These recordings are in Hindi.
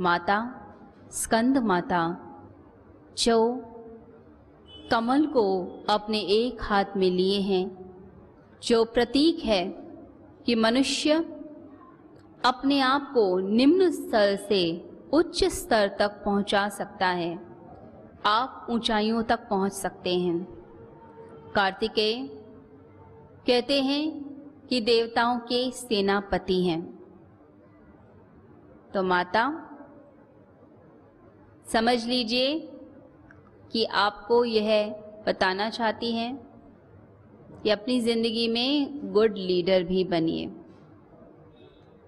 माता, स्कंद माता जो कमल को अपने एक हाथ में लिए हैं, जो प्रतीक है कि मनुष्य अपने आप को निम्न स्तर से उच्च स्तर तक पहुँचा सकता है। आप ऊंचाइयों तक पहुँच सकते हैं। कार्तिकेय कहते हैं कि देवताओं के सेनापति हैं। तो माता समझ लीजिए कि आपको यह बताना चाहती हैं कि अपनी ज़िंदगी में गुड लीडर भी बनिए।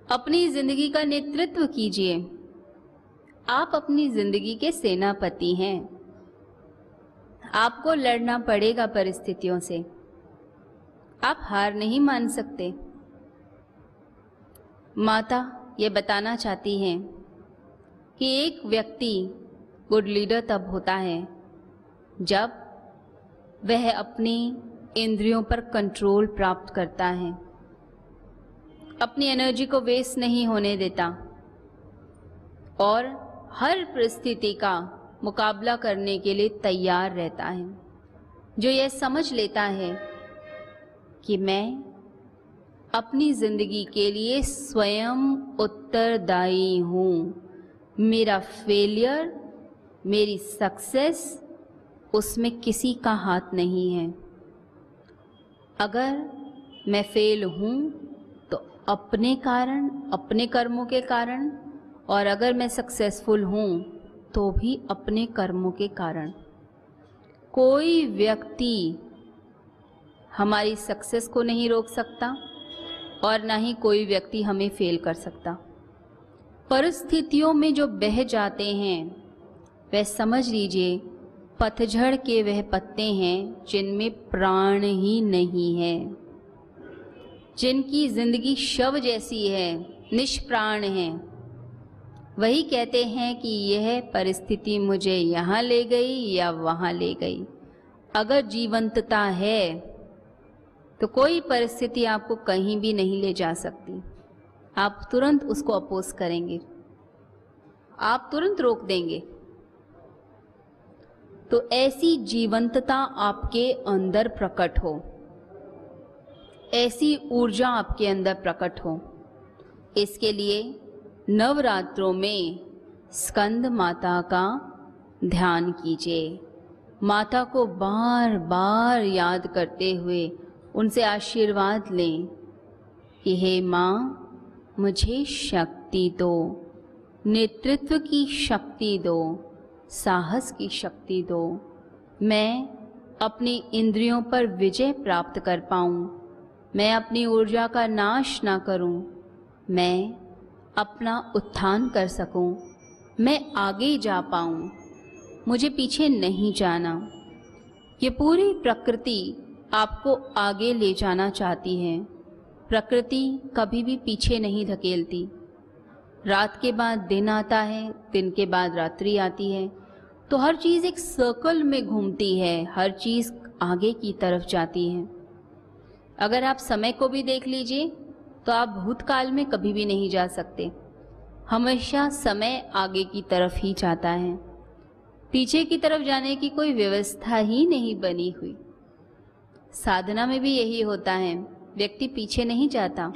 अपनी ज़िंदगी का नेतृत्व कीजिए। आप अपनी ज़िंदगी के सेनापति हैं। आपको लड़ना पड़ेगा परिस्थितियों से। आप हार नहीं मान सकते। माता ये बताना चाहती हैं कि एक व्यक्ति गुड लीडर तब होता है जब वह अपनी इंद्रियों पर कंट्रोल प्राप्त करता है। अपनी एनर्जी को वेस्ट नहीं होने देता और हर परिस्थिति का मुकाबला करने के लिए तैयार रहता है। जो यह समझ लेता है कि मैं अपनी ज़िंदगी के लिए स्वयं उत्तरदायी हूँ, मेरा फेलियर मेरी सक्सेस उसमें किसी का हाथ नहीं है। अगर मैं फेल हूँ तो अपने कारण, अपने कर्मों के कारण, और अगर मैं सक्सेसफुल हूँ तो भी अपने कर्मों के कारण। कोई व्यक्ति हमारी सक्सेस को नहीं रोक सकता, और ना ही कोई व्यक्ति हमें फेल कर सकता। परिस्थितियों में जो बह जाते हैं वह समझ लीजिए, पतझड़ के वह पत्ते हैं जिनमें प्राण ही नहीं है। जिनकी ज़िंदगी शव जैसी है, निष्प्राण है। वही कहते हैं कि यह परिस्थिति मुझे यहाँ ले गई या वहाँ ले गई। अगर जीवंतता है तो कोई परिस्थिति आपको कहीं भी नहीं ले जा सकती। आप तुरंत उसको अपोज करेंगे। आप तुरंत रोक देंगे। तो ऐसी जीवंतता आपके अंदर प्रकट हो। ऐसी ऊर्जा आपके अंदर प्रकट हो। इसके लिए नवरात्रों में स्कंद माता का ध्यान कीजिए। माता को बार बार याद करते हुए उनसे आशीर्वाद लें कि हे माँ, मुझे शक्ति दो, नेतृत्व की शक्ति दो। साहस की शक्ति दो। मैं अपनी इंद्रियों पर विजय प्राप्त कर पाऊँ। मैं अपनी ऊर्जा का नाश ना करूँ, मैं अपना उत्थान कर सकूँ, मैं आगे जा पाऊँ, मुझे पीछे नहीं जाना। ये पूरी प्रकृति आपको आगे ले जाना चाहती है। प्रकृति कभी भी पीछे नहीं धकेलती। रात के बाद दिन आता है, दिन के बाद रात्रि आती है। तो हर चीज़ एक सर्कल में घूमती है, हर चीज़ आगे की तरफ़ जाती है। अगर आप समय को भी देख लीजिए तो आप भूतकाल में कभी भी नहीं जा सकते। हमेशा समय आगे की तरफ़ ही जाता है। पीछे की तरफ़ जाने की कोई व्यवस्था ही नहीं बनी हुई। साधना में भी यही होता है, व्यक्ति पीछे नहीं जाता।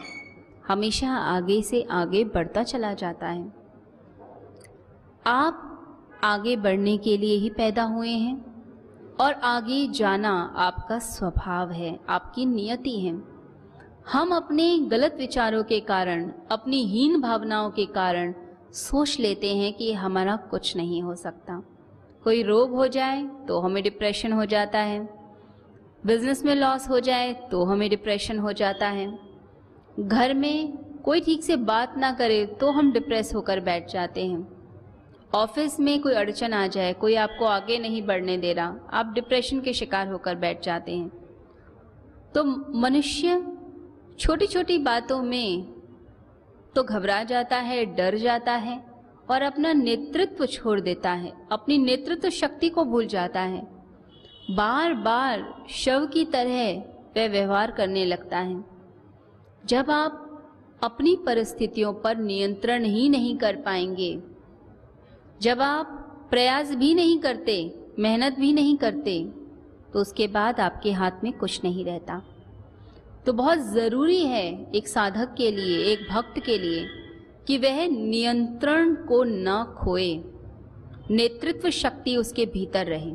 हमेशा आगे से आगे बढ़ता चला जाता है। आप आगे बढ़ने के लिए ही पैदा हुए हैं और आगे जाना आपका स्वभाव है, आपकी नियति है। हम अपने गलत विचारों के कारण, अपनी हीन भावनाओं के कारण सोच लेते हैं कि हमारा कुछ नहीं हो सकता। कोई रोग हो जाए तो हमें डिप्रेशन हो जाता है। बिज़नेस में लॉस हो जाए तो हमें डिप्रेशन हो जाता है। घर में कोई ठीक से बात ना करे तो हम डिप्रेस होकर बैठ जाते हैं। ऑफ़िस में कोई अड़चन आ जाए, कोई आपको आगे नहीं बढ़ने दे रहा, आप डिप्रेशन के शिकार होकर बैठ जाते हैं। तो मनुष्य छोटी छोटी बातों में तो घबरा जाता है, डर जाता है और अपना नेतृत्व छोड़ देता है, अपनी नेतृत्व शक्ति को भूल जाता है। बार बार शव की तरह वह व्यवहार करने लगता है। जब आप अपनी परिस्थितियों पर नियंत्रण ही नहीं कर पाएँगे, जब आप प्रयास भी नहीं करते, मेहनत भी नहीं करते तो उसके बाद आपके हाथ में कुछ नहीं रहता। तो बहुत ज़रूरी है एक साधक के लिए, एक भक्त के लिए, कि वह नियंत्रण को न खोए, नेतृत्व शक्ति उसके भीतर रहे।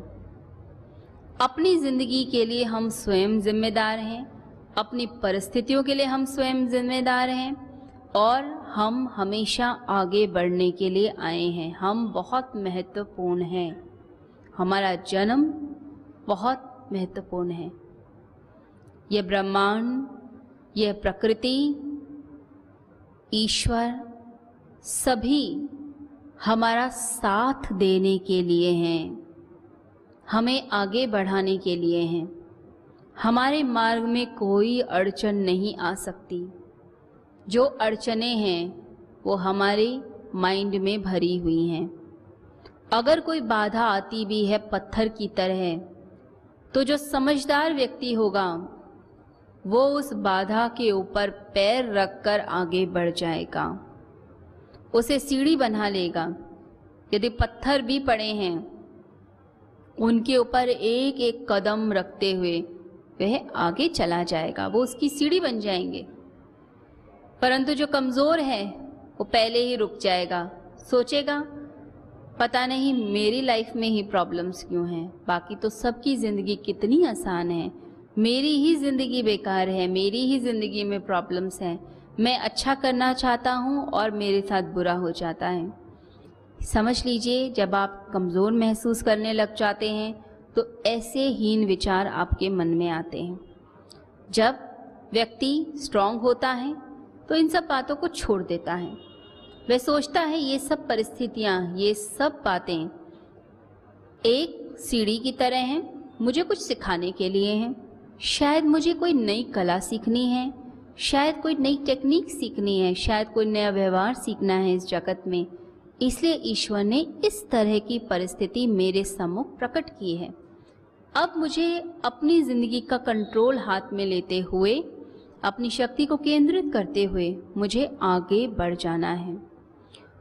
अपनी ज़िंदगी के लिए हम स्वयं जिम्मेदार हैं अपनी परिस्थितियों के लिए हम स्वयं जिम्मेदार हैं और हम हमेशा आगे बढ़ने के लिए आए हैं। हम बहुत महत्वपूर्ण हैं। हमारा जन्म बहुत महत्वपूर्ण है। यह ब्रह्मांड, यह प्रकृति, ईश्वर सभी हमारा साथ देने के लिए हैं। हमें आगे बढ़ाने के लिए हैं। हमारे मार्ग में कोई अड़चन नहीं आ सकती। जो अड़चने हैं, वो हमारे माइंड में भरी हुई हैं। अगर कोई बाधा आती भी है पत्थर की तरह तो जो समझदार व्यक्ति होगा, वो उस बाधा के ऊपर पैर रखकर आगे बढ़ जाएगा। उसे सीढ़ी बना लेगा। यदि पत्थर भी पड़े हैं, उनके ऊपर एक एक कदम रखते हुए वह आगे चला जाएगा, वो उसकी सीढ़ी बन जाएँगे। परंतु जो कमज़ोर है, वो पहले ही रुक जाएगा। सोचेगा, पता नहीं मेरी लाइफ में ही प्रॉब्लम्स क्यों हैं? बाकी तो सबकी ज़िंदगी कितनी आसान है। मेरी ही ज़िंदगी बेकार है, मेरी ही ज़िंदगी में प्रॉब्लम्स हैं। मैं अच्छा करना चाहता हूँ और मेरे साथ बुरा हो जाता है। समझ लीजिए, जब आप कमज़ोर महसूस करने लग जाते हैं तो ऐसे हीन विचार आपके मन में आते हैं। जब व्यक्ति स्ट्रांग होता है तो इन सब बातों को छोड़ देता है। वह सोचता है, ये सब परिस्थितियाँ, ये सब बातें एक सीढ़ी की तरह हैं, मुझे कुछ सिखाने के लिए हैं। शायद मुझे कोई नई कला सीखनी है, शायद कोई नई टेक्निक सीखनी है, शायद कोई नया व्यवहार सीखना है इस जगत में। इसलिए ईश्वर ने इस तरह की परिस्थिति मेरे सम्मुख प्रकट की है। अब मुझे अपनी ज़िंदगी का कंट्रोल हाथ में लेते हुए, अपनी शक्ति को केंद्रित करते हुए मुझे आगे बढ़ जाना है।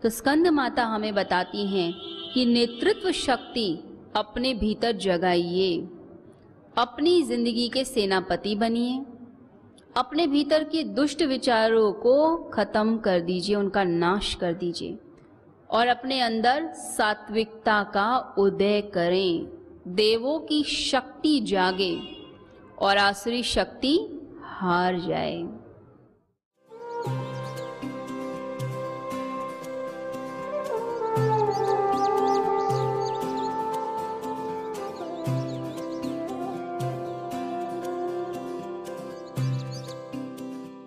तो स्कंद माता हमें बताती हैं कि नेतृत्व शक्ति अपने भीतर जगाइए, अपनी ज़िंदगी के सेनापति बनिए, अपने भीतर के दुष्ट विचारों को खत्म कर दीजिए, उनका नाश कर दीजिए और अपने अंदर सात्विकता का उदय करें। देवों की शक्ति जागे और आसुरी शक्ति हार जाए।